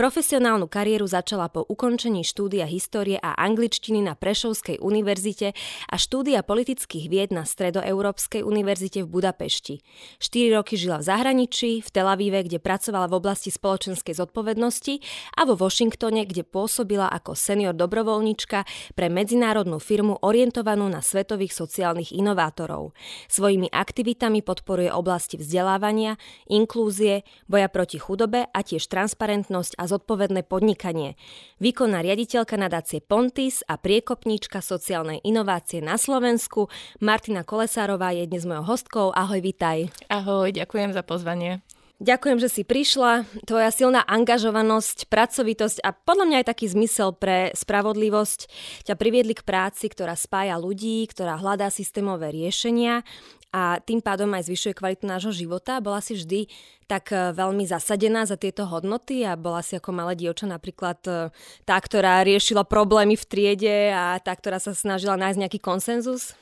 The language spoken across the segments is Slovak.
Profesionálnu kariéru začala po ukončení štúdia histórie a angličtiny na Prešovskej univerzite a štúdia politických vied na Stredoeurópskej univerzite v Budapešti. 4 roky žila v zahraničí, v Tel Avive, kde pracovala v oblasti spoločenskej zodpovednosti a vo Washingtone, kde pôsobila ako senior dobrovoľnička pre medzinárodnú firmu orientovanú na svetových sociálnych inovátorov. Svojimi aktivitami podporuje oblasti vzdelávania, inklúzie, boja proti chudobe a tiež transparentnosť a zodpovedné podnikanie. Výkonná riaditeľka nadácie Pontis a priekopníčka sociálnej inovácie na Slovensku Martina Kolesárová je dnes mojou hostkou. Ahoj, vitaj. Ahoj, ďakujem za pozvanie. Ďakujem, že si prišla. Tvoja silná angažovanosť, pracovitosť a podľa mňa aj taký zmysel pre spravodlivosť ťa priviedli k práci, ktorá spája ľudí, ktorá hľadá systémové riešenia a tým pádom aj zvyšuje kvalitu nášho života. Bola si vždy tak e, veľmi zasadená za tieto hodnoty a bola si ako malé dievča napríklad e, tá, ktorá riešila problémy v triede a tá, ktorá sa snažila nájsť nejaký konsenzus?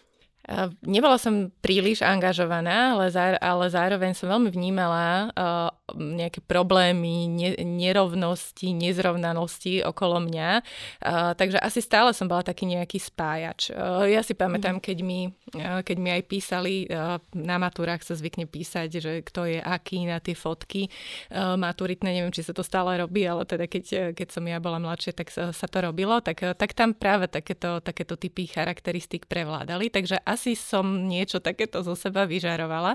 Nebola som príliš angažovaná, ale, zá, ale zároveň som veľmi vnímala uh, nejaké problémy, ne, nerovnosti, nezrovnanosti okolo mňa. Uh, takže asi stále som bola taký nejaký spájač. Uh, ja si pamätám, mm. keď mi, uh, keď mi aj písali, uh, na matúrach sa zvykne písať, že kto je aký na tie fotky uh, maturitné, neviem, či sa to stále robí, ale teda keď, keď som ja bola mladšia, tak sa, sa to robilo, tak, tak tam práve takéto, takéto typy charakteristik prevládali. Takže asi som niečo takéto zo seba vyžarovala,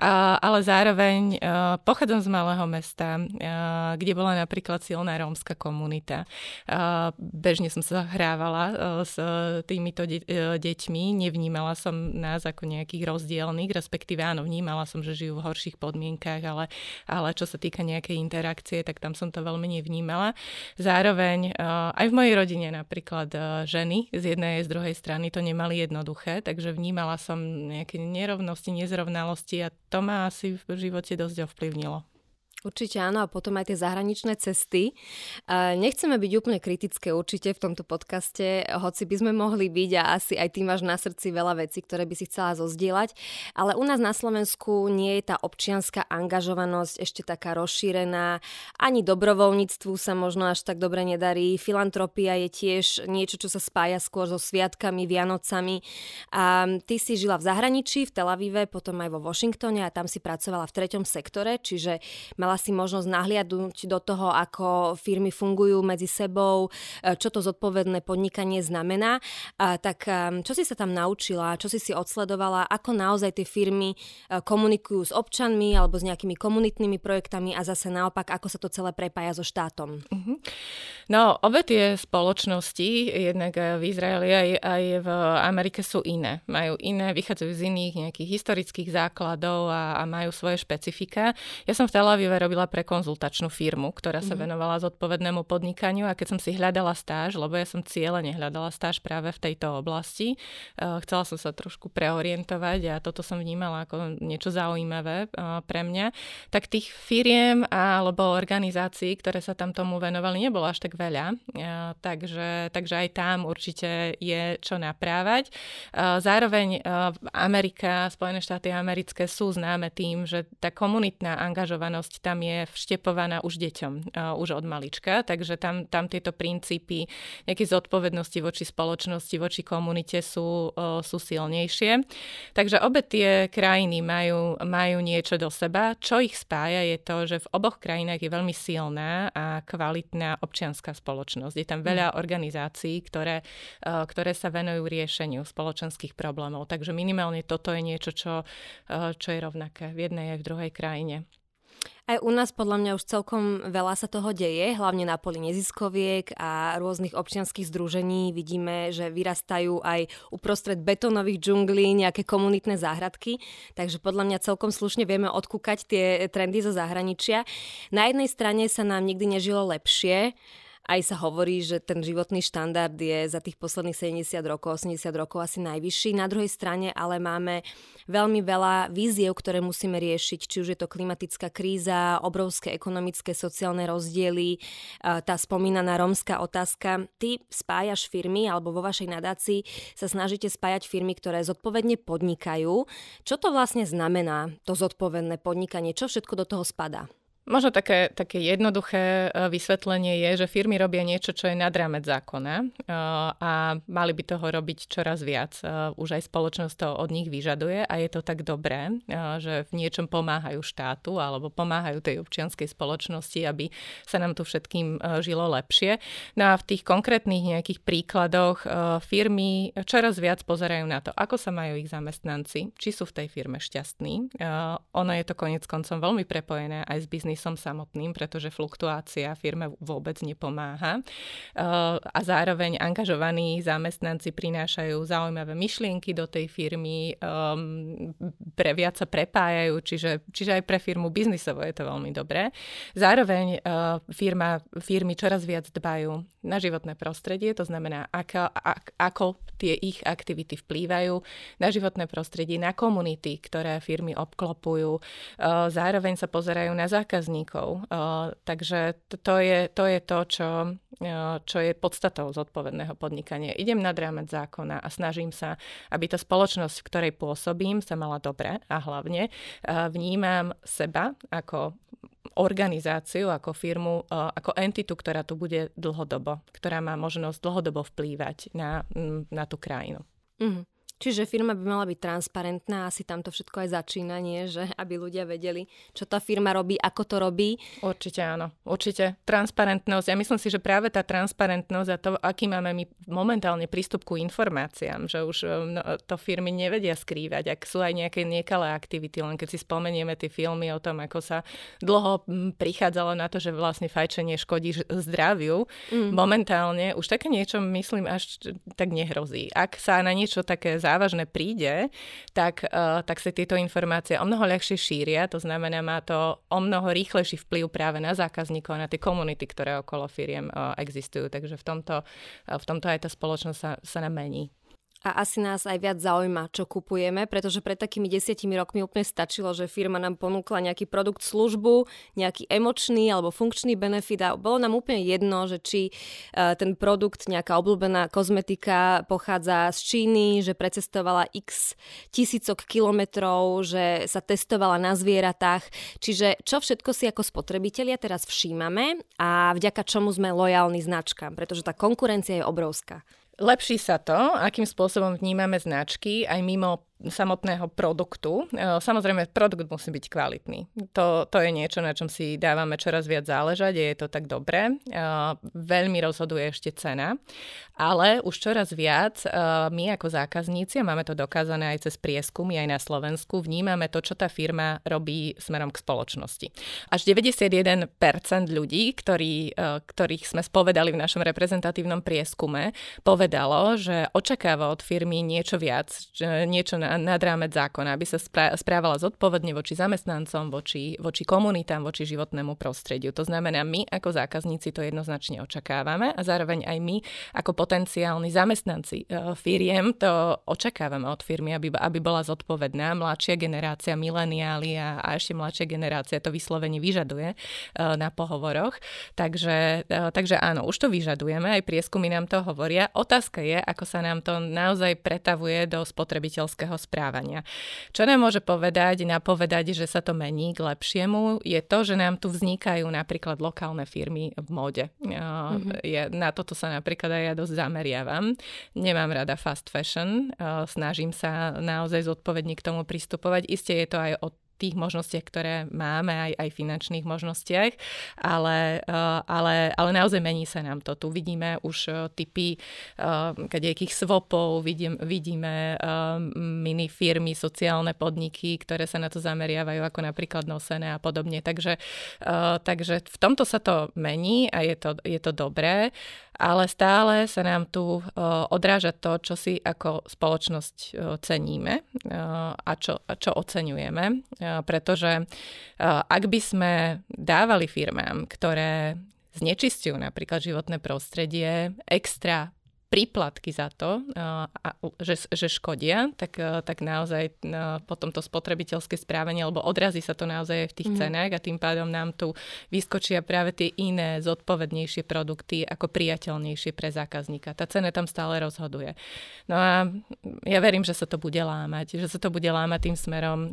a, ale zároveň a, pochádzam z malého mesta, a, kde bola napríklad silná rómska komunita. A, bežne som sa hrávala s týmito de- deťmi, nevnímala som nás ako nejakých rozdielných, respektíve áno, vnímala som, že žijú v horších podmienkach, ale, ale čo sa týka nejakej interakcie, tak tam som to veľmi nevnímala. Zároveň aj v mojej rodine napríklad ženy z jednej a z druhej strany to nemali jednoduché, takže vnímala som nejaké nerovnosti, nezrovnalosti a to ma asi v živote dosť ovplyvnilo. Určite áno a potom aj tie zahraničné cesty. Nechceme byť úplne kritické určite v tomto podcaste, hoci by sme mohli byť a asi aj ty máš na srdci veľa vecí, ktoré by si chcela zozdieľať, ale u nás na Slovensku nie je tá občianská angažovanosť ešte taká rozšírená, ani dobrovoľníctvu sa možno až tak dobre nedarí, filantropia je tiež niečo, čo sa spája skôr so sviatkami, Vianocami. A ty si žila v zahraničí, v Tel Avive, potom aj vo Washingtone a tam si pracovala v treťom sektore, čiže mala si možnosť nahliadnúť do toho, ako firmy fungujú medzi sebou, e, čo to zodpovedné podnikanie znamená. A tak e, čo si sa tam naučila, čo si si odsledovala, ako naozaj tie firmy e, komunikujú s občanmi alebo s nejakými komunitnými projektami a zase naopak, ako sa to celé prepája so štátom? Mm-hmm. No, obe tie spoločnosti, jednak v Izraeli aj, aj v Amerike sú iné. Majú iné, vychádzajú z iných nejakých historických základov a, a majú svoje špecifika. Ja som v Tel Avive robila pre konzultačnú firmu, ktorá sa mm-hmm. venovala zodpovednému podnikaniu a keď som si hľadala stáž, lebo ja som cieľene hľadala stáž práve v tejto oblasti, uh, chcela som sa trošku preorientovať a toto som vnímala ako niečo zaujímavé uh, pre mňa, tak tých firiem alebo organizácií, ktoré sa tam tomu venovali, nebolo až tak veľa. Uh, takže, takže aj tam určite je čo naprávať. Zároveň Amerika, Spojené štáty americké sú známe tým, že tá komunitná angažovanosť tam je vštepovaná už deťom, už od malička, takže tam, tam tieto princípy nejaké zodpovednosti voči spoločnosti, voči komunite sú, sú silnejšie. Takže obe tie krajiny majú, majú niečo do seba. Čo ich spája je to, že v oboch krajinách je veľmi silná a kvalitná občianská spoločnosť. Je tam veľa mm. organizácií, ktoré, ktoré sa venujú riešeniu spoločenských problémov. Takže minimálne toto je niečo, čo, čo je rovnaké v jednej aj v druhej krajine. Aj u nás podľa mňa už celkom veľa sa toho deje, hlavne na poli neziskoviek a rôznych občianských združení. Vidíme, že vyrastajú aj uprostred betónových džunglí nejaké komunitné záhradky, takže podľa mňa celkom slušne vieme odkúkať tie trendy zo zahraničia. Na jednej strane sa nám nikdy nežilo lepšie, aj sa hovorí, že ten životný štandard je za tých posledných 70 rokov, 80 rokov asi najvyšší. Na druhej strane ale máme veľmi veľa víziev, ktoré musíme riešiť, či už je to klimatická kríza, obrovské ekonomické, sociálne rozdiely, tá spomínaná rómska otázka. Ty spájaš firmy, alebo vo vašej nadácii sa snažíte spájať firmy, ktoré zodpovedne podnikajú. Čo to vlastne znamená, to zodpovedné podnikanie? Čo všetko do toho spadá? Možno také, také jednoduché e, vysvetlenie je, že firmy robia niečo, čo je nad rámec zákona e, a mali by toho robiť čoraz viac. E, už aj spoločnosť to od nich vyžaduje a je to tak dobré, že v niečom pomáhajú štátu alebo pomáhajú tej občianskej spoločnosti, aby sa nám tu všetkým žilo lepšie. No a v tých konkrétnych nejakých príkladoch firmy čoraz viac pozerajú na to, ako sa majú ich zamestnanci, či sú v tej firme šťastní. Ono je to konec koncom veľmi prepojené aj s biznis biznisom samotným, pretože fluktuácia firme vôbec nepomáha. Eh, a zároveň angažovaní zamestnanci prinášajú zaujímavé myšlienky do tej firmy, ehm, pre viac sa prepájajú, čiže, čiže aj pre firmu biznisovo je to veľmi dobré. Zároveň eh, firma, firmy čoraz viac dbajú na životné prostredie, to znamená, ako, ako tie ich aktivity vplývajú na životné prostredie, na komunity, ktoré firmy obklopujú. Eh, zároveň sa pozerajú na zákaz zákazníkov. Takže to je to, je to čo, čo je podstatou zodpovedného podnikania. Idem nad rámec zákona a snažím sa, aby tá spoločnosť, v ktorej pôsobím, sa mala dobre a hlavne vnímam seba ako organizáciu, ako firmu, ako entitu, ktorá tu bude dlhodobo, ktorá má možnosť dlhodobo vplývať na, na tú krajinu. Mm-hmm. Čiže firma by mala byť transparentná, asi tam to všetko aj začína, nie? Že aby ľudia vedeli, čo tá firma robí, ako to robí. Určite áno, určite. Transparentnosť. Ja myslím si, že práve tá transparentnosť a to, aký máme my momentálne prístup ku informáciám, že už no, to firmy nevedia skrývať, ak sú aj nejaké niekalé aktivity, len keď si spomenieme tie filmy o tom, ako sa dlho prichádzalo na to, že vlastne fajčenie škodí zdraviu, mm. momentálne už také niečo, myslím, až tak nehrozí. Ak sa na niečo také závažné príde, tak, uh, tak sa tieto informácie o mnoho ľahšie šíria, to znamená, má to o mnoho rýchlejší vplyv práve na zákazníkov a na tie komunity, ktoré okolo firiem uh, existujú. Takže v tomto, uh, v tomto aj tá spoločnosť sa, sa nám mení a asi nás aj viac zaujíma, čo kupujeme, pretože pred takými desiatimi rokmi úplne stačilo, že firma nám ponúkla nejaký produkt, službu, nejaký emočný alebo funkčný benefit a bolo nám úplne jedno, že či uh, ten produkt, nejaká obľúbená kozmetika pochádza z Číny, že precestovala x tisícok kilometrov, že sa testovala na zvieratách. Čiže čo všetko si ako spotrebitelia teraz všímame a vďaka čomu sme lojálni značkám, pretože tá konkurencia je obrovská. Lepší sa to, akým spôsobom vnímame značky aj mimo samotného produktu. E, samozrejme, produkt musí byť kvalitný. To, to je niečo, na čom si dávame čoraz viac záležať, je to tak dobré. E, veľmi rozhoduje ešte cena, ale už čoraz viac e, my ako zákazníci, a máme to dokázané aj cez prieskumy, aj na Slovensku, vnímame to, čo tá firma robí smerom k spoločnosti. Až 91% ľudí, ktorí, ktorých sme spovedali v našom reprezentatívnom prieskume, povedalo, že očakáva od firmy niečo viac, niečo na nad rámec zákona, aby sa správala zodpovedne voči zamestnancom, voči, voči komunitám, voči životnému prostrediu. To znamená, my ako zákazníci to jednoznačne očakávame a zároveň aj my ako potenciálni zamestnanci e, firiem to očakávame od firmy, aby, aby bola zodpovedná. Mladšia generácia, mileniáli a, a ešte mladšia generácia to vyslovene vyžaduje e, na pohovoroch. Takže, e, takže áno, už to vyžadujeme, aj prieskumy nám to hovoria. Otázka je, ako sa nám to naozaj pretavuje do spotrebiteľského správania. Čo nám môže povedať, napovedať, že sa to mení k lepšiemu, je to, že nám tu vznikajú napríklad lokálne firmy v móde. Mm-hmm. Ja, na toto sa napríklad aj ja dosť zameriavam. Nemám rada fast fashion, snažím sa naozaj zodpovedne k tomu pristupovať. Isté je to aj o tých možnostiach, ktoré máme, aj, aj finančných možnostiach, ale, eh, ale, ale naozaj mení sa nám to. Tu vidíme už eh, typy uh, kadejkých swapov, vidím, vidíme mini firmy, sociálne podniky, ktoré sa na to zameriavajú, ako napríklad nosené a podobne. Takže, takže v tomto sa to mení a je to, je to dobré ale stále sa nám tu odráža to, čo si ako spoločnosť ceníme a čo, čo oceňujeme, pretože ak by sme dávali firmám, ktoré znečistujú napríklad životné prostredie, extra príplatky za to, že, že škodia, tak, tak naozaj potom to spotrebiteľské správanie, alebo odrazí sa to naozaj aj v tých mm. cenách a tým pádom nám tu vyskočia práve tie iné zodpovednejšie produkty ako priateľnejšie pre zákazníka. Tá cena tam stále rozhoduje. No a ja verím, že sa to bude lámať, že sa to bude lámať tým smerom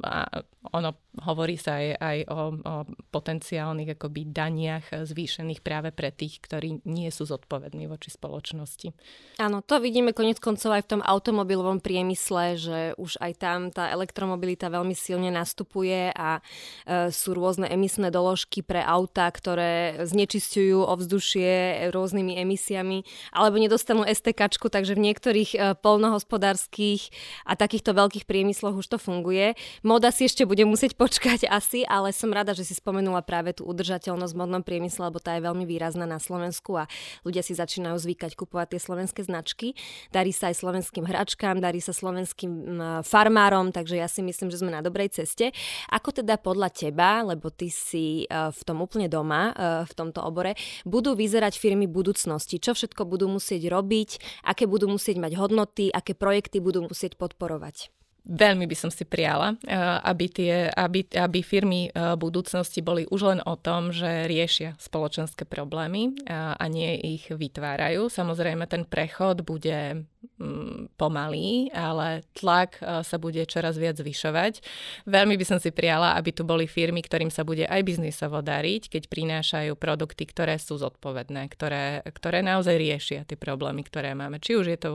a ono hovorí sa aj, aj o, o potenciálnych akoby daniach zvýšených práve pre tých, ktorí nie sú zodpovední voči spoločnosti. Áno, to vidíme konec koncov aj v tom automobilovom priemysle, že už aj tam tá elektromobilita veľmi silne nastupuje a e, sú rôzne emisné doložky pre auta, ktoré znečistujú ovzdušie rôznymi emisiami, alebo nedostanú STK, takže v niektorých e, polnohospodárských a takýchto veľkých priemysloch už to funguje. Moda si ešte bude musieť počkať asi, ale som rada, že si spomenula práve tú udržateľnosť v modnom priemysle, lebo tá je veľmi výrazná na Slovensku a ľudia si začínajú zvykať kupovať tie slovenské značky. Darí sa aj slovenským hračkám, darí sa slovenským farmárom, takže ja si myslím, že sme na dobrej ceste. Ako teda podľa teba, lebo ty si e, v tom úplne doma, e, v tomto obore, budú vyzerať firmy budúcnosti? Čo všetko budú musieť robiť? Aké budú musieť mať hodnoty? Aké projekty budú musieť podporovať? Veľmi by som si priala, eh, aby, tie, aby, aby firmy eh, budúcnosti boli už len o tom, že riešia spoločenské problémy a, a nie ich vytvárajú. Samozrejme, ten prechod bude mm, pomalý, ale tlak eh, sa bude čoraz viac zvyšovať. Veľmi by som si priala, aby tu boli firmy, ktorým sa bude aj biznisovo dariť, keď prinášajú produkty, ktoré sú zodpovedné, ktoré, ktoré naozaj riešia tie problémy, ktoré máme. Či už je to,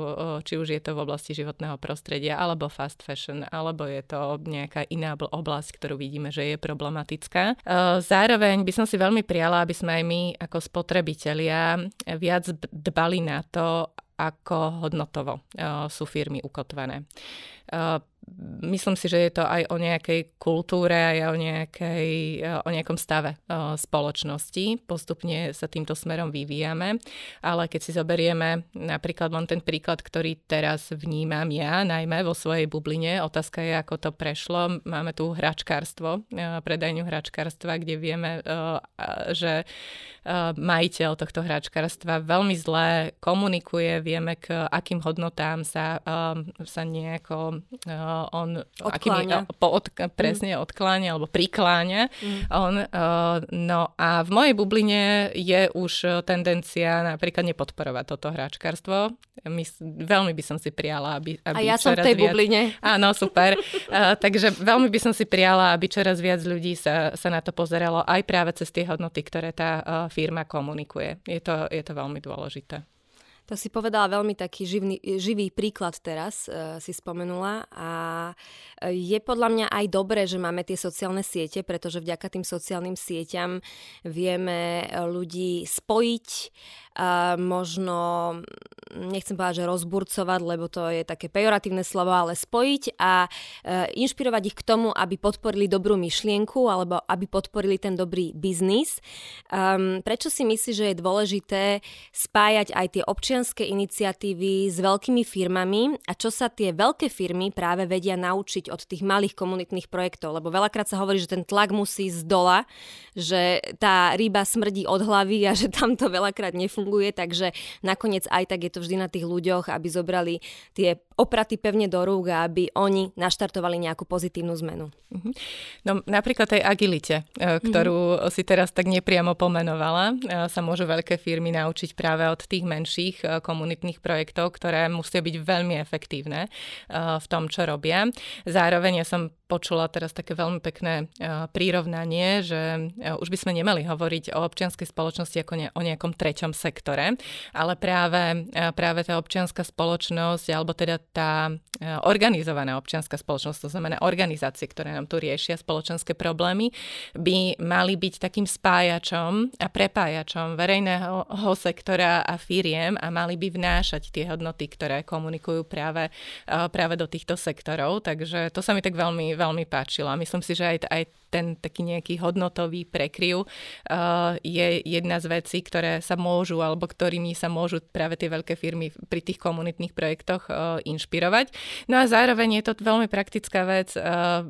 či už je to v oblasti životného prostredia alebo fast fashion fashion, alebo je to nejaká iná oblasť, ktorú vidíme, že je problematická. Zároveň by som si veľmi prijala, aby sme aj my ako spotrebitelia viac dbali na to, ako hodnotovo sú firmy ukotvené myslím si, že je to aj o nejakej kultúre, aj o, nejakej, o nejakom stave spoločnosti. Postupne sa týmto smerom vyvíjame, ale keď si zoberieme napríklad len ten príklad, ktorý teraz vnímam ja, najmä vo svojej bubline, otázka je, ako to prešlo. Máme tu hračkárstvo, predajňu hračkárstva, kde vieme, že majiteľ tohto hračkárstva veľmi zle komunikuje, vieme, k akým hodnotám sa, sa nejako on odkláňa. Akými, po, od, presne mm. odkláňa alebo prikláňa. Mm. On, uh, no a v mojej bubline je už tendencia napríklad nepodporovať toto hráčkarstvo. My, veľmi by som si prijala, aby, aby A ja som v tej viac, bubline. Áno, super. uh, takže veľmi by som si prijala, aby čoraz viac ľudí sa, sa na to pozeralo aj práve cez tie hodnoty, ktoré tá uh, firma komunikuje. Je to, je to veľmi dôležité. To si povedala veľmi taký živný, živý príklad teraz, uh, si spomenula. A e, je podľa mňa aj dobré, že máme tie sociálne siete, pretože vďaka tým sociálnym sieťam vieme ľudí spojiť, uh, možno, nechcem povedať, že rozburcovať, lebo to je také pejoratívne slovo, ale spojiť a uh, inšpirovať ich k tomu, aby podporili dobrú myšlienku alebo aby podporili ten dobrý biznis. Um, prečo si myslíš, že je dôležité spájať aj tie občianské iniciatívy s veľkými firmami a čo sa tie veľké firmy práve vedia naučiť od tých malých komunitných projektov, lebo veľakrát sa hovorí, že ten tlak musí z dola, že tá ryba smrdí od hlavy a že tam to veľakrát nefunguje, takže nakoniec aj tak je to vždy na tých ľuďoch, aby zobrali tie opraty pevne do rúk a aby oni naštartovali nejakú pozitívnu zmenu. Mhm. No napríklad tej agilite, e, ktorú mm-hmm. si teraz tak nepriamo pomenovala, e, sa môžu veľké firmy naučiť práve od tých menších Eh, komunitných projektov, ktoré musia byť veľmi efektívne v tom, čo robia. Zároveň ja som počula teraz také veľmi pekné uh, prírovnanie, že uh, už by sme nemali hovoriť o občianskej spoločnosti ako ne, o nejakom treťom sektore, ale práve, uh, práve tá občianská spoločnosť, alebo teda tá organizovaná občianská spoločnosť, to znamená organizácie, ktoré nám tu riešia spoločenské problémy, by mali byť takým spájačom a prepájačom verejného sektora a firiem a mali by vnášať tie hodnoty, ktoré komunikujú práve, práve do týchto sektorov. Takže to sa mi tak veľmi, veľmi páčilo. A myslím si, že aj, aj ten taký nejaký hodnotový prekryv uh, je jedna z vecí, ktoré sa môžu, alebo ktorými sa môžu práve tie veľké firmy pri tých komunitných projektoch uh, inšpirovať. No a zároveň je to veľmi praktická vec. Uh,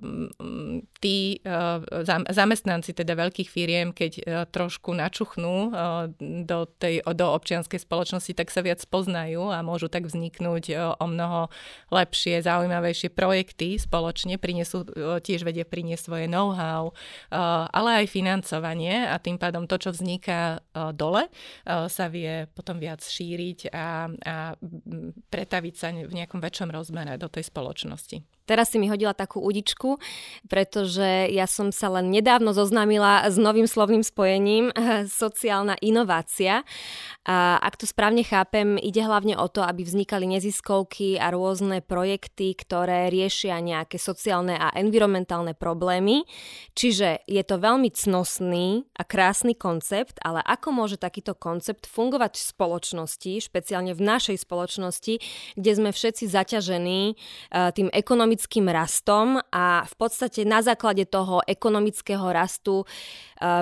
tí uh, zamestnanci teda veľkých firiem, keď trošku načuchnú do, tej, do občianskej spoločnosti, tak sa viac poznajú a môžu tak vzniknúť o mnoho lepšie, zaujímavejšie projekty spoločne, prinesú, tiež vedia priniesť svoje know-how know-how, uh, ale aj financovanie a tým pádom to, čo vzniká uh, dole, uh, sa vie potom viac šíriť a, a pretaviť sa v nejakom väčšom rozmere do tej spoločnosti. Teraz si mi hodila takú udičku, pretože ja som sa len nedávno zoznámila s novým slovným spojením sociálna inovácia. A ak to správne chápem, ide hlavne o to, aby vznikali neziskovky a rôzne projekty, ktoré riešia nejaké sociálne a environmentálne problémy. Čiže je to veľmi cnosný a krásny koncept, ale ako môže takýto koncept fungovať v spoločnosti, špeciálne v našej spoločnosti, kde sme všetci zaťažení e, tým ekonomickým rastom a v podstate na základe toho ekonomického rastu e,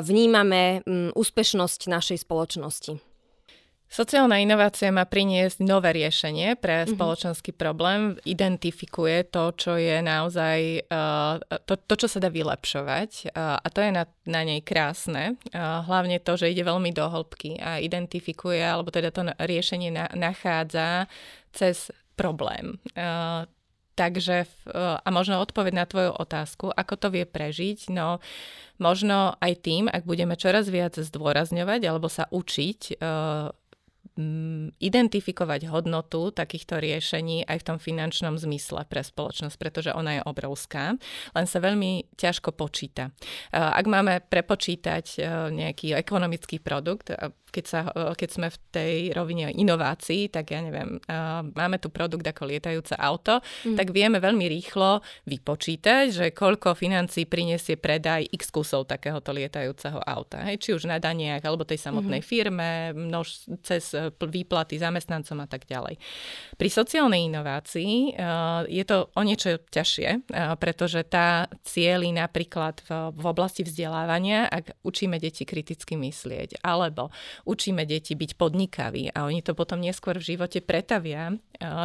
vnímame úspešnosť našej spoločnosti. Sociálna inovácia má priniesť nové riešenie pre mm-hmm. spoločenský problém, identifikuje to, čo je naozaj, uh, to, to, čo sa dá vylepšovať uh, a to je na, na nej krásne. Hlavne to, že ide veľmi do hĺbky a identifikuje, alebo teda to riešenie na, nachádza cez problém. Takže, a možno odpoveď na tvoju otázku, ako to vie prežiť, no možno aj tým, ak budeme čoraz viac zdôrazňovať alebo sa učiť Mm, identifikovať hodnotu takýchto riešení aj v tom finančnom zmysle pre spoločnosť, pretože ona je obrovská, len sa veľmi ťažko počíta. Ak máme prepočítať e, nejaký ekonomický produkt, keď, sa, keď sme v tej rovine inovácií, tak ja neviem, máme tu produkt ako lietajúce auto, mm. tak vieme veľmi rýchlo vypočítať, že koľko financí prinesie predaj x kusov takéhoto lietajúceho auta. Hej, či už na daniach, alebo tej samotnej mm. firme, množ, cez e, výplaty zamestnancom a tak ďalej. Pri sociálnej inovácii je to o niečo ťažšie, pretože tá cieli napríklad v, v oblasti vzdelávania, ak učíme deti kriticky myslieť, alebo učíme deti byť podnikaví a oni to potom neskôr v živote pretavia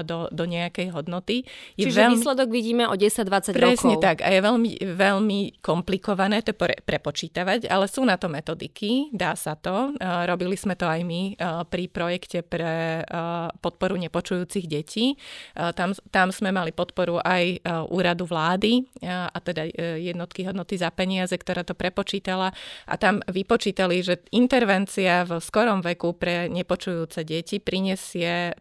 do, do nejakej hodnoty. Je Čiže veľmi... výsledok vidíme o 10-20 rokov. Presne tak a je veľmi, veľmi komplikované to pre, prepočítavať, ale sú na to metodiky, dá sa to. Robili sme to aj my pri projekte pre podporu nepočujúcich detí. Tam, tam sme mali podporu aj úradu vlády a teda jednotky hodnoty za peniaze, ktorá to prepočítala a tam vypočítali, že intervencia v skorom veku pre nepočujúce deti prinesie,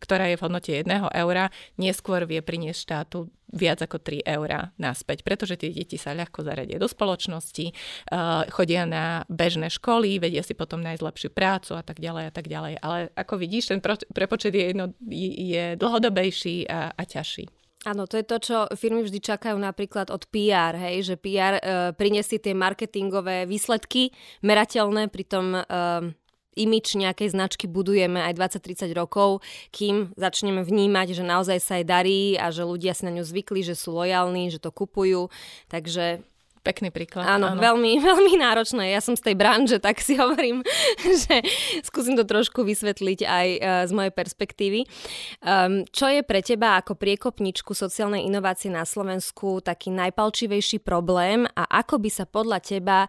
ktorá je v hodnote 1 eura, neskôr vie priniesť štátu viac ako 3 eurá naspäť, pretože tie deti sa ľahko zaradia do spoločnosti, uh, chodia na bežné školy, vedia si potom nájsť lepšiu prácu a tak ďalej a tak ďalej. Ale ako vidíš, ten prepočet je, jedno, je dlhodobejší a, a ťažší. Áno, to je to, čo firmy vždy čakajú napríklad od PR, hej, že PR e, prinesie tie marketingové výsledky merateľné, pritom e, imič nejakej značky budujeme aj 20-30 rokov, kým začneme vnímať, že naozaj sa jej darí a že ľudia si na ňu zvykli, že sú lojálni, že to kupujú. Takže Pekný príklad. Áno, áno, veľmi, veľmi náročné. Ja som z tej branže, tak si hovorím, že skúsim to trošku vysvetliť aj uh, z mojej perspektívy. Um, čo je pre teba ako priekopničku sociálnej inovácie na Slovensku taký najpalčivejší problém a ako by sa podľa teba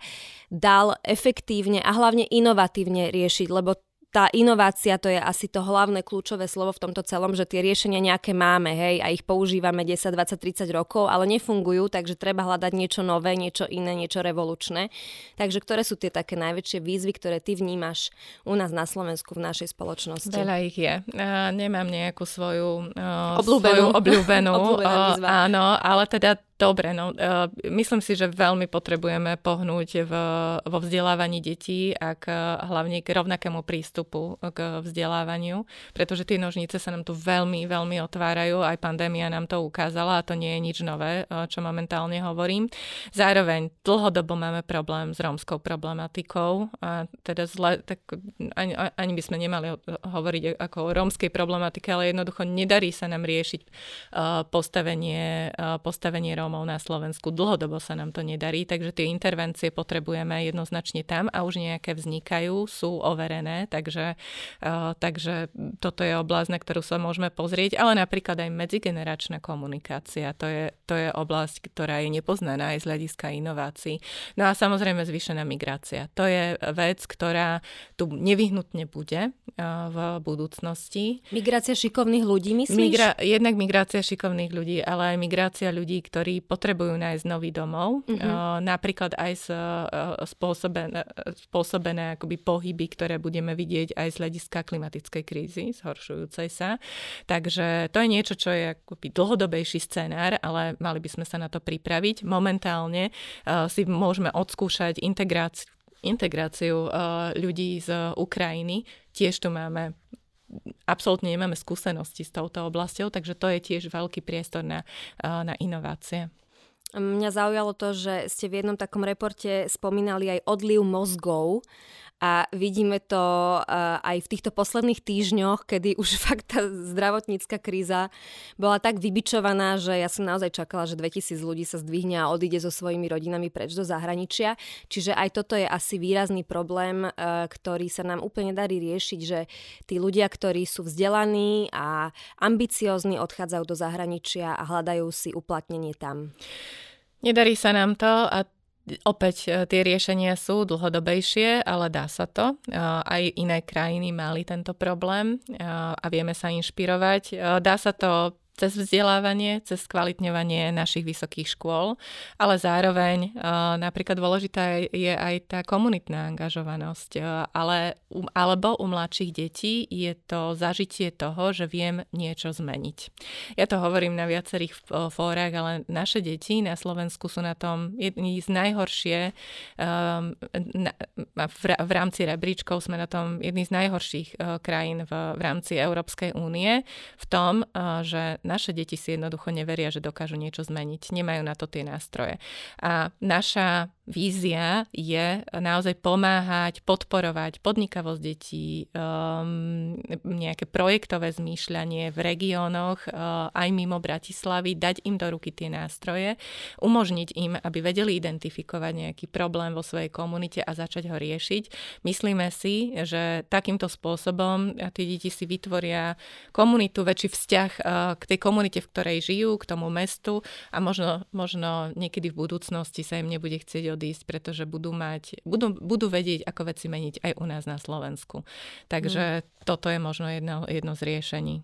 dal efektívne a hlavne inovatívne riešiť? Lebo tá inovácia to je asi to hlavné kľúčové slovo v tomto celom, že tie riešenia nejaké máme, hej, a ich používame 10, 20, 30 rokov, ale nefungujú, takže treba hľadať niečo nové, niečo iné, niečo revolučné. Takže ktoré sú tie také najväčšie výzvy, ktoré ty vnímaš u nás na Slovensku v našej spoločnosti? Veľa ich je. Uh, nemám nejakú svoju, uh, obľúbenú, svoju obľúbenú uh, áno, ale teda Dobre, no uh, myslím si, že veľmi potrebujeme pohnúť v, vo vzdelávaní detí a k, hlavne k rovnakému prístupu k vzdelávaniu, pretože tie nožnice sa nám tu veľmi, veľmi otvárajú, aj pandémia nám to ukázala a to nie je nič nové, uh, čo momentálne hovorím. Zároveň dlhodobo máme problém s rómskou problematikou a teda zle, tak ani, ani by sme nemali hovoriť ako o rómskej problematike, ale jednoducho nedarí sa nám riešiť uh, postavenie, uh, postavenie Róm Rómov na Slovensku. Dlhodobo sa nám to nedarí, takže tie intervencie potrebujeme jednoznačne tam a už nejaké vznikajú, sú overené, takže, uh, takže toto je oblasť, na ktorú sa môžeme pozrieť, ale napríklad aj medzigeneračná komunikácia, to je, to je oblasť, ktorá je nepoznaná aj z hľadiska inovácií. No a samozrejme zvýšená migrácia. To je vec, ktorá tu nevyhnutne bude uh, v budúcnosti. Migrácia šikovných ľudí, myslíš? Migra- jednak migrácia šikovných ľudí, ale aj migrácia ľudí, ktorí potrebujú nájsť nový domov. Uh-huh. Uh, napríklad aj z, uh, spôsobené, spôsobené akoby pohyby, ktoré budeme vidieť aj z hľadiska klimatickej krízy, zhoršujúcej sa. Takže to je niečo, čo je akoby dlhodobejší scenár, ale mali by sme sa na to pripraviť. Momentálne si môžeme odskúšať integráciu integráciu ľudí z Ukrajiny. Tiež tu máme absolútne nemáme skúsenosti s touto oblasťou, takže to je tiež veľký priestor na, na inovácie. Mňa zaujalo to, že ste v jednom takom reporte spomínali aj odliv mozgov a vidíme to uh, aj v týchto posledných týždňoch, kedy už fakt tá zdravotnícka kríza bola tak vybičovaná, že ja som naozaj čakala, že 2000 ľudí sa zdvihne a odíde so svojimi rodinami preč do zahraničia. Čiže aj toto je asi výrazný problém, uh, ktorý sa nám úplne darí riešiť, že tí ľudia, ktorí sú vzdelaní a ambiciózni, odchádzajú do zahraničia a hľadajú si uplatnenie tam. Nedarí sa nám to a Opäť e, tie riešenia sú dlhodobejšie, ale dá sa to. E, aj iné krajiny mali tento problém e, a vieme sa inšpirovať. Dá sa to cez vzdelávanie, cez kvalitňovanie našich vysokých škôl, ale zároveň napríklad dôležitá je aj tá komunitná angažovanosť, ale, alebo u mladších detí je to zažitie toho, že viem niečo zmeniť. Ja to hovorím na viacerých fórach, ale naše deti na Slovensku sú na tom jedni z najhoršie, v rámci rebríčkov sme na tom jedni z najhorších krajín v rámci Európskej únie v tom, že naše deti si jednoducho neveria, že dokážu niečo zmeniť. Nemajú na to tie nástroje. A naša vízia je naozaj pomáhať, podporovať podnikavosť detí, um, nejaké projektové zmýšľanie v regiónoch, uh, aj mimo Bratislavy, dať im do ruky tie nástroje, umožniť im, aby vedeli identifikovať nejaký problém vo svojej komunite a začať ho riešiť. Myslíme si, že takýmto spôsobom tie deti si vytvoria komunitu, väčší vzťah uh, k tej komunite, v ktorej žijú, k tomu mestu a možno, možno niekedy v budúcnosti sa im nebude chcieť odísť, pretože budú mať, budú, budú vedieť, ako veci meniť aj u nás na Slovensku. Takže mm. toto je možno jedno, jedno z riešení.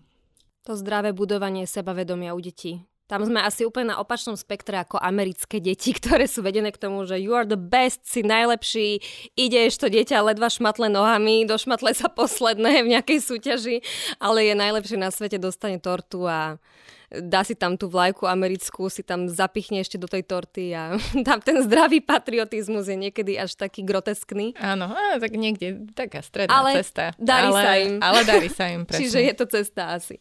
To zdravé budovanie sebavedomia u detí. Tam sme asi úplne na opačnom spektre ako americké deti, ktoré sú vedené k tomu, že you are the best, si najlepší, ideš to dieťa ledva šmatle nohami, došmatle sa posledné v nejakej súťaži, ale je najlepšie na svete, dostane tortu a dá si tam tú vlajku americkú, si tam zapichne ešte do tej torty a tam ten zdravý patriotizmus je niekedy až taký groteskný. Áno, á, tak niekde taká stredná ale cesta. Darí ale, sa im. Ale darí sa im, presne. Čiže je to cesta asi.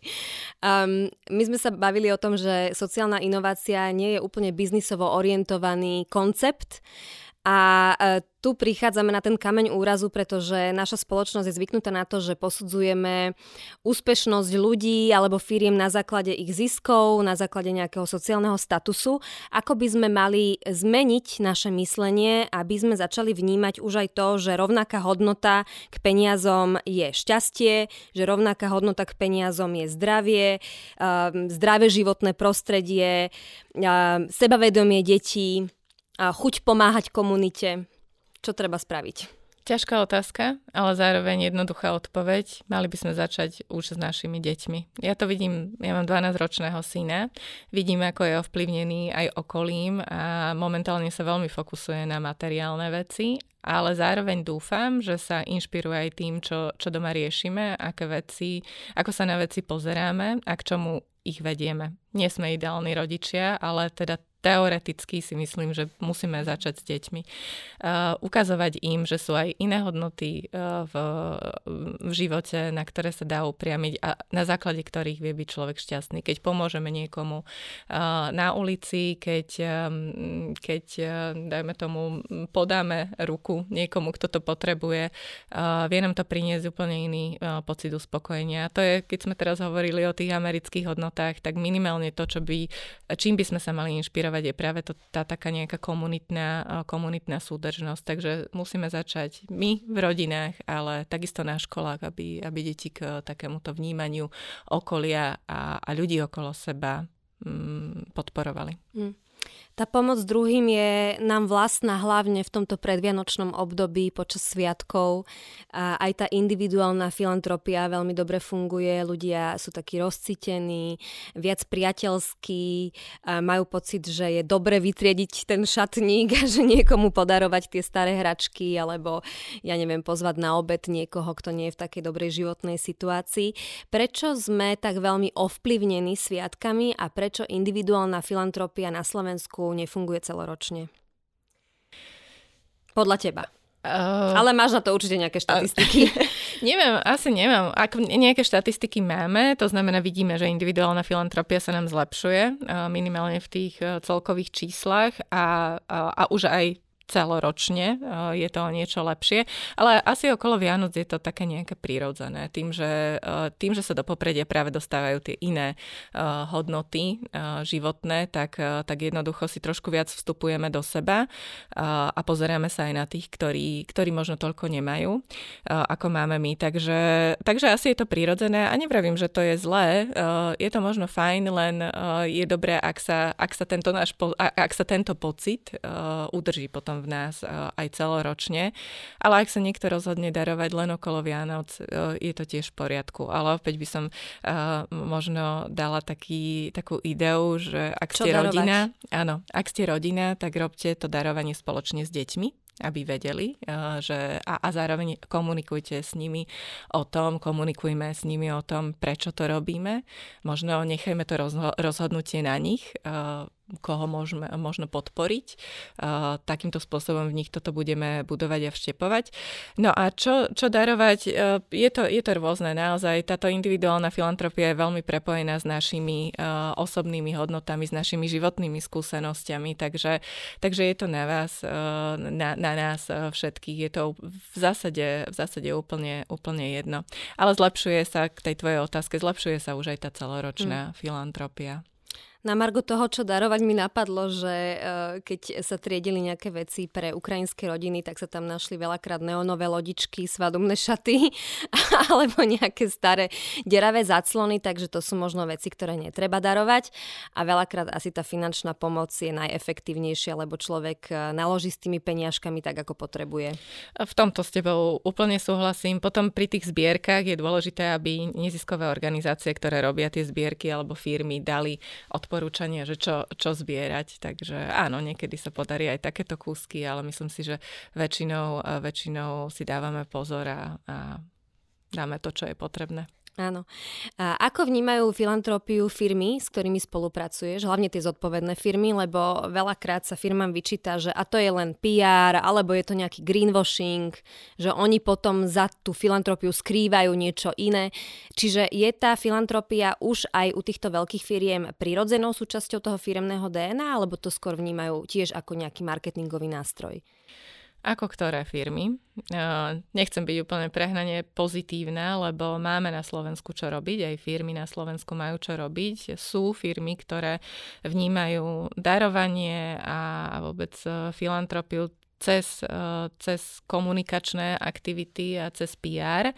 Um, my sme sa bavili o tom, že sociálna inovácia nie je úplne biznisovo orientovaný koncept, a e, tu prichádzame na ten kameň úrazu, pretože naša spoločnosť je zvyknutá na to, že posudzujeme úspešnosť ľudí alebo firiem na základe ich ziskov, na základe nejakého sociálneho statusu. Ako by sme mali zmeniť naše myslenie, aby sme začali vnímať už aj to, že rovnaká hodnota k peniazom je šťastie, že rovnaká hodnota k peniazom je zdravie, e, zdravé životné prostredie, e, sebavedomie detí, a chuť pomáhať komunite. Čo treba spraviť? Ťažká otázka, ale zároveň jednoduchá odpoveď. Mali by sme začať už s našimi deťmi. Ja to vidím, ja mám 12-ročného syna, vidím, ako je ovplyvnený aj okolím a momentálne sa veľmi fokusuje na materiálne veci, ale zároveň dúfam, že sa inšpiruje aj tým, čo, čo doma riešime, aké veci, ako sa na veci pozeráme a k čomu ich vedieme. Nie sme ideálni rodičia, ale teda teoreticky si myslím, že musíme začať s deťmi. Uh, ukazovať im, že sú aj iné hodnoty uh, v, v živote, na ktoré sa dá upriamiť a na základe ktorých vie byť človek šťastný. Keď pomôžeme niekomu uh, na ulici, keď, um, keď uh, dajme tomu, podáme ruku niekomu, kto to potrebuje, uh, vie nám to priniesť úplne iný uh, pocit uspokojenia. A to je, keď sme teraz hovorili o tých amerických hodnotách, tak minimálne to, čo by, čím by sme sa mali inšpirovať podporovať, je práve to, tá taká nejaká komunitná, komunitná súdržnosť. Takže musíme začať my v rodinách, ale takisto na školách, aby, aby deti k takémuto vnímaniu okolia a, a ľudí okolo seba mm, podporovali. Mm. Tá pomoc druhým je nám vlastná hlavne v tomto predvianočnom období počas sviatkov. A aj tá individuálna filantropia veľmi dobre funguje, ľudia sú takí rozcitení, viac priateľskí, majú pocit, že je dobre vytriediť ten šatník a že niekomu podarovať tie staré hračky alebo ja neviem, pozvať na obed niekoho, kto nie je v takej dobrej životnej situácii. Prečo sme tak veľmi ovplyvnení sviatkami a prečo individuálna filantropia na Slovensku Slovensku nefunguje celoročne? Podľa teba. Uh, Ale máš na to určite nejaké štatistiky. Uh, neviem, asi neviem. Ak nejaké štatistiky máme, to znamená, vidíme, že individuálna filantropia sa nám zlepšuje, uh, minimálne v tých celkových číslach a, a, a už aj celoročne, eh, je to niečo lepšie, ale asi okolo Vianoc je to také nejaké prírodzené, tým, že, eh, tým, že sa do popredia práve dostávajú tie iné eh, hodnoty životné, tak, tak jednoducho si trošku viac vstupujeme do seba a pozeráme sa aj na tých, ktorí, ktorí možno toľko nemajú, ako máme my. Takže, takže asi je to prírodzené a nevravím, že to je zlé, je to možno fajn, len je dobré, ak sa, ak sa, tento, náš, ak sa tento pocit udrží potom potom v nás e, aj celoročne. Ale ak sa niekto rozhodne darovať len okolo Vianoc, e, je to tiež v poriadku. Ale opäť by som e, možno dala taký, takú ideu, že ak Čo ste darovať? rodina, áno, ak ste rodina, tak robte to darovanie spoločne s deťmi aby vedeli, že, a, a zároveň komunikujte s nimi o tom, komunikujme s nimi o tom, prečo to robíme. Možno nechajme to rozhodnutie na nich, koho môžeme, možno podporiť. Uh, takýmto spôsobom v nich toto budeme budovať a vštepovať. No a čo, čo darovať? Uh, je, to, je to rôzne. Naozaj táto individuálna filantropia je veľmi prepojená s našimi uh, osobnými hodnotami, s našimi životnými skúsenostiami, takže, takže je to na vás, uh, na, na nás všetkých. Je to v zásade, v zásade úplne, úplne jedno. Ale zlepšuje sa k tej tvojej otázke, zlepšuje sa už aj tá celoročná mm. filantropia. Na margo toho, čo darovať mi napadlo, že uh, keď sa triedili nejaké veci pre ukrajinské rodiny, tak sa tam našli veľakrát neonové lodičky, svadobné šaty alebo nejaké staré deravé zaclony, takže to sú možno veci, ktoré netreba darovať a veľakrát asi tá finančná pomoc je najefektívnejšia, lebo človek e, naloží s tými peniažkami tak, ako potrebuje. V tomto s tebou úplne súhlasím. Potom pri tých zbierkach je dôležité, aby neziskové organizácie, ktoré robia tie zbierky alebo firmy, dali od odporúčania, že čo, čo zbierať. Takže áno, niekedy sa podarí aj takéto kúsky, ale myslím si, že väčšinou, väčšinou si dávame pozor a, a dáme to, čo je potrebné. Áno. A ako vnímajú filantropiu firmy, s ktorými spolupracuješ, hlavne tie zodpovedné firmy, lebo veľakrát sa firmám vyčíta, že a to je len PR, alebo je to nejaký greenwashing, že oni potom za tú filantropiu skrývajú niečo iné. Čiže je tá filantropia už aj u týchto veľkých firiem prirodzenou súčasťou toho firemného DNA, alebo to skôr vnímajú tiež ako nejaký marketingový nástroj? Ako ktoré firmy? Nechcem byť úplne prehnane pozitívna, lebo máme na Slovensku čo robiť, aj firmy na Slovensku majú čo robiť. Sú firmy, ktoré vnímajú darovanie a vôbec filantropiu cez, cez komunikačné aktivity a cez PR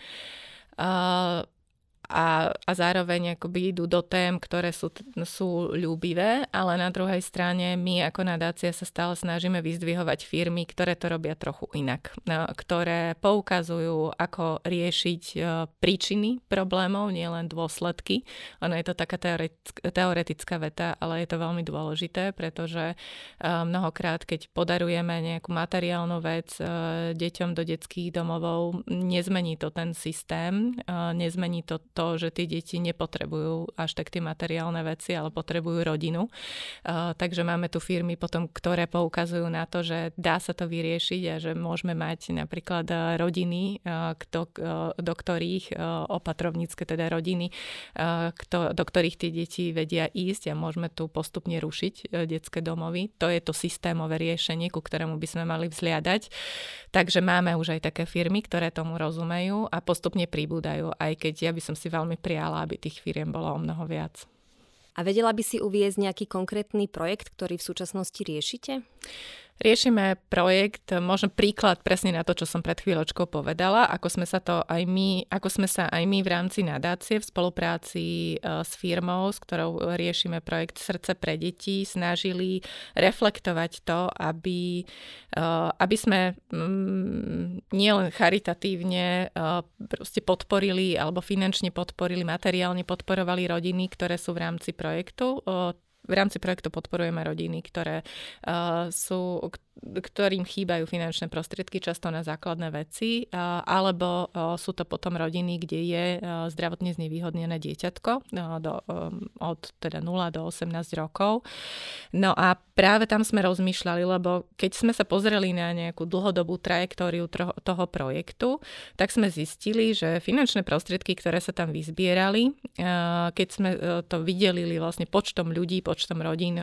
a, a zároveň akoby idú do tém, ktoré sú, sú ľúbivé, ale na druhej strane my ako nadácia sa stále snažíme vyzdvihovať firmy, ktoré to robia trochu inak, no, ktoré poukazujú, ako riešiť e, príčiny problémov, nielen dôsledky. Ono je to taká teoretická veta, ale je to veľmi dôležité, pretože e, mnohokrát, keď podarujeme nejakú materiálnu vec e, deťom do detských domovov, nezmení to ten systém, nezmení to to, že tie deti nepotrebujú až tak tie materiálne veci, ale potrebujú rodinu. Uh, takže máme tu firmy potom, ktoré poukazujú na to, že dá sa to vyriešiť a že môžeme mať napríklad rodiny, uh, kto, uh, do ktorých opatrovnícke teda rodiny, do ktorých tie deti vedia ísť a môžeme tu postupne rušiť detské domovy. To je to systémové riešenie, ku ktorému by sme mali vzliadať. Takže máme už aj také firmy, ktoré tomu rozumejú a postupne pribúdajú, aj keď ja by som si si veľmi prijala, aby tých firiem bolo o mnoho viac. A vedela by si uviezť nejaký konkrétny projekt, ktorý v súčasnosti riešite? Riešime projekt, možno príklad presne na to, čo som pred chvíľočkou povedala, ako sme sa to aj my, ako sme sa aj my v rámci nadácie v spolupráci e, s firmou, s ktorou riešime projekt Srdce pre deti, snažili reflektovať to, aby, e, aby sme mm, nielen charitatívne e, podporili alebo finančne podporili, materiálne podporovali rodiny, ktoré sú v rámci projektu v rámci projektu podporujeme rodiny, ktoré uh, sú, ktorým chýbajú finančné prostriedky často na základné veci, alebo sú to potom rodiny, kde je uh, zdravotne znevýhodnené dieťatko uh, do, um, od teda 0 do 18 rokov. No a práve tam sme rozmýšľali, lebo keď sme sa pozreli na nejakú dlhodobú trajektóriu toho, projektu, tak sme zistili, že finančné prostriedky, ktoré sa tam vyzbierali, keď sme to videlili vlastne počtom ľudí, počtom rodín,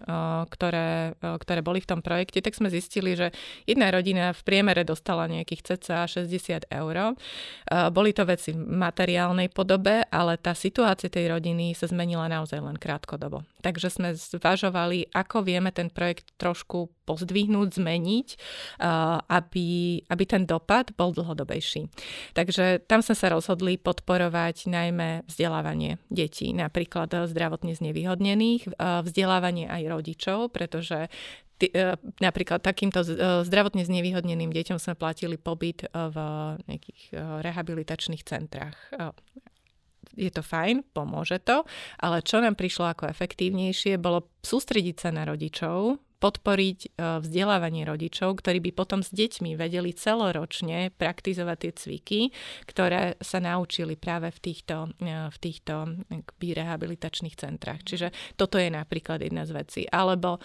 ktoré, ktoré boli v tom projekte, tak sme zistili, že jedna rodina v priemere dostala nejakých cca 60 eur. Eh, boli to veci v materiálnej podobe, ale tá situácia tej rodiny sa zmenila naozaj len krátkodobo. Takže sme zvažovali, ako vieme ten projekt trošku pozdvihnúť, zmeniť, aby, aby ten dopad bol dlhodobejší. Takže tam sme sa rozhodli podporovať najmä vzdelávanie detí, napríklad zdravotne znevýhodnených, vzdelávanie vzdelávanie aj rodičov, pretože e, napríklad takýmto e, zdravotne znevýhodneným deťom sme platili pobyt e, v nejakých rehabilitačných centrách. Je to fajn, pomôže to, ale čo nám prišlo ako efektívnejšie, bolo sústrediť sa na rodičov, podporiť e, vzdelávanie rodičov, ktorí by potom s deťmi vedeli celoročne praktizovať tie cviky, ktoré sa naučili práve v týchto, e, v týchto rehabilitačných centrách. Čiže toto je napríklad jedna z vecí. Alebo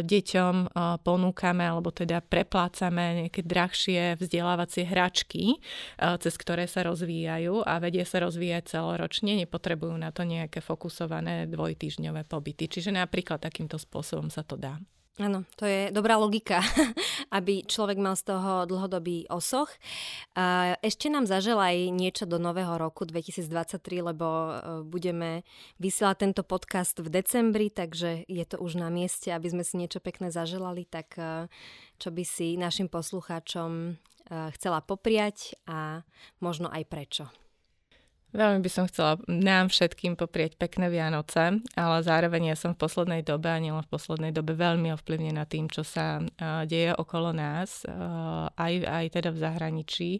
deťom ponúkame, alebo teda preplácame nejaké drahšie vzdelávacie hračky, cez ktoré sa rozvíjajú a vedie sa rozvíjať celoročne, nepotrebujú na to nejaké fokusované dvojtýždňové pobyty. Čiže napríklad takýmto spôsobom sa to dá. Áno, to je dobrá logika, aby človek mal z toho dlhodobý osoch. Ešte nám zaželaj niečo do nového roku 2023, lebo e, budeme vysielať tento podcast v decembri, takže je to už na mieste, aby sme si niečo pekné zaželali, tak e, čo by si našim poslucháčom e, chcela popriať a možno aj prečo. Veľmi by som chcela nám všetkým poprieť pekné Vianoce, ale zároveň ja som v poslednej dobe, a nielen v poslednej dobe, veľmi ovplyvnená tým, čo sa uh, deje okolo nás, uh, aj, aj teda v zahraničí.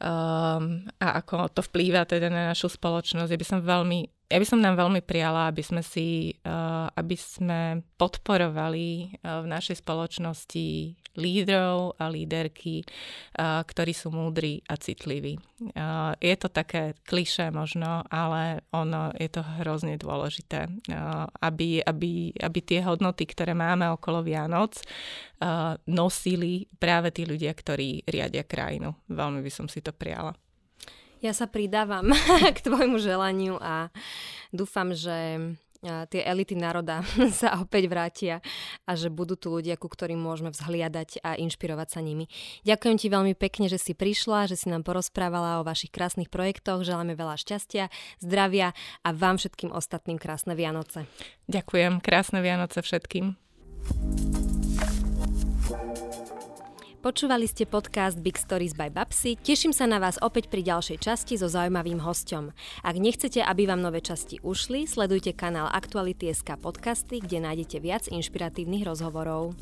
Um, a ako to vplýva teda na našu spoločnosť. Ja by som veľmi ja by som nám veľmi prijala, aby sme si, uh, aby sme podporovali uh, v našej spoločnosti lídrov a líderky, uh, ktorí sú múdri a citliví. Je to také klišé možno, ale ono je to hrozne dôležité, aby, aby, aby tie hodnoty, ktoré máme okolo Vianoc, nosili práve tí ľudia, ktorí riadia krajinu. Veľmi by som si to prijala. Ja sa pridávam k tvojmu želaniu a dúfam, že tie elity národa sa opäť vrátia a že budú tu ľudia, ku ktorým môžeme vzhliadať a inšpirovať sa nimi. Ďakujem ti veľmi pekne, že si prišla, že si nám porozprávala o vašich krásnych projektoch. Želáme veľa šťastia, zdravia a vám všetkým ostatným krásne Vianoce. Ďakujem, krásne Vianoce všetkým. Počúvali ste podcast Big Stories by Babsy. Teším sa na vás opäť pri ďalšej časti so zaujímavým hostom. Ak nechcete, aby vám nové časti ušli, sledujte kanál Aktuality.sk podcasty, kde nájdete viac inšpiratívnych rozhovorov.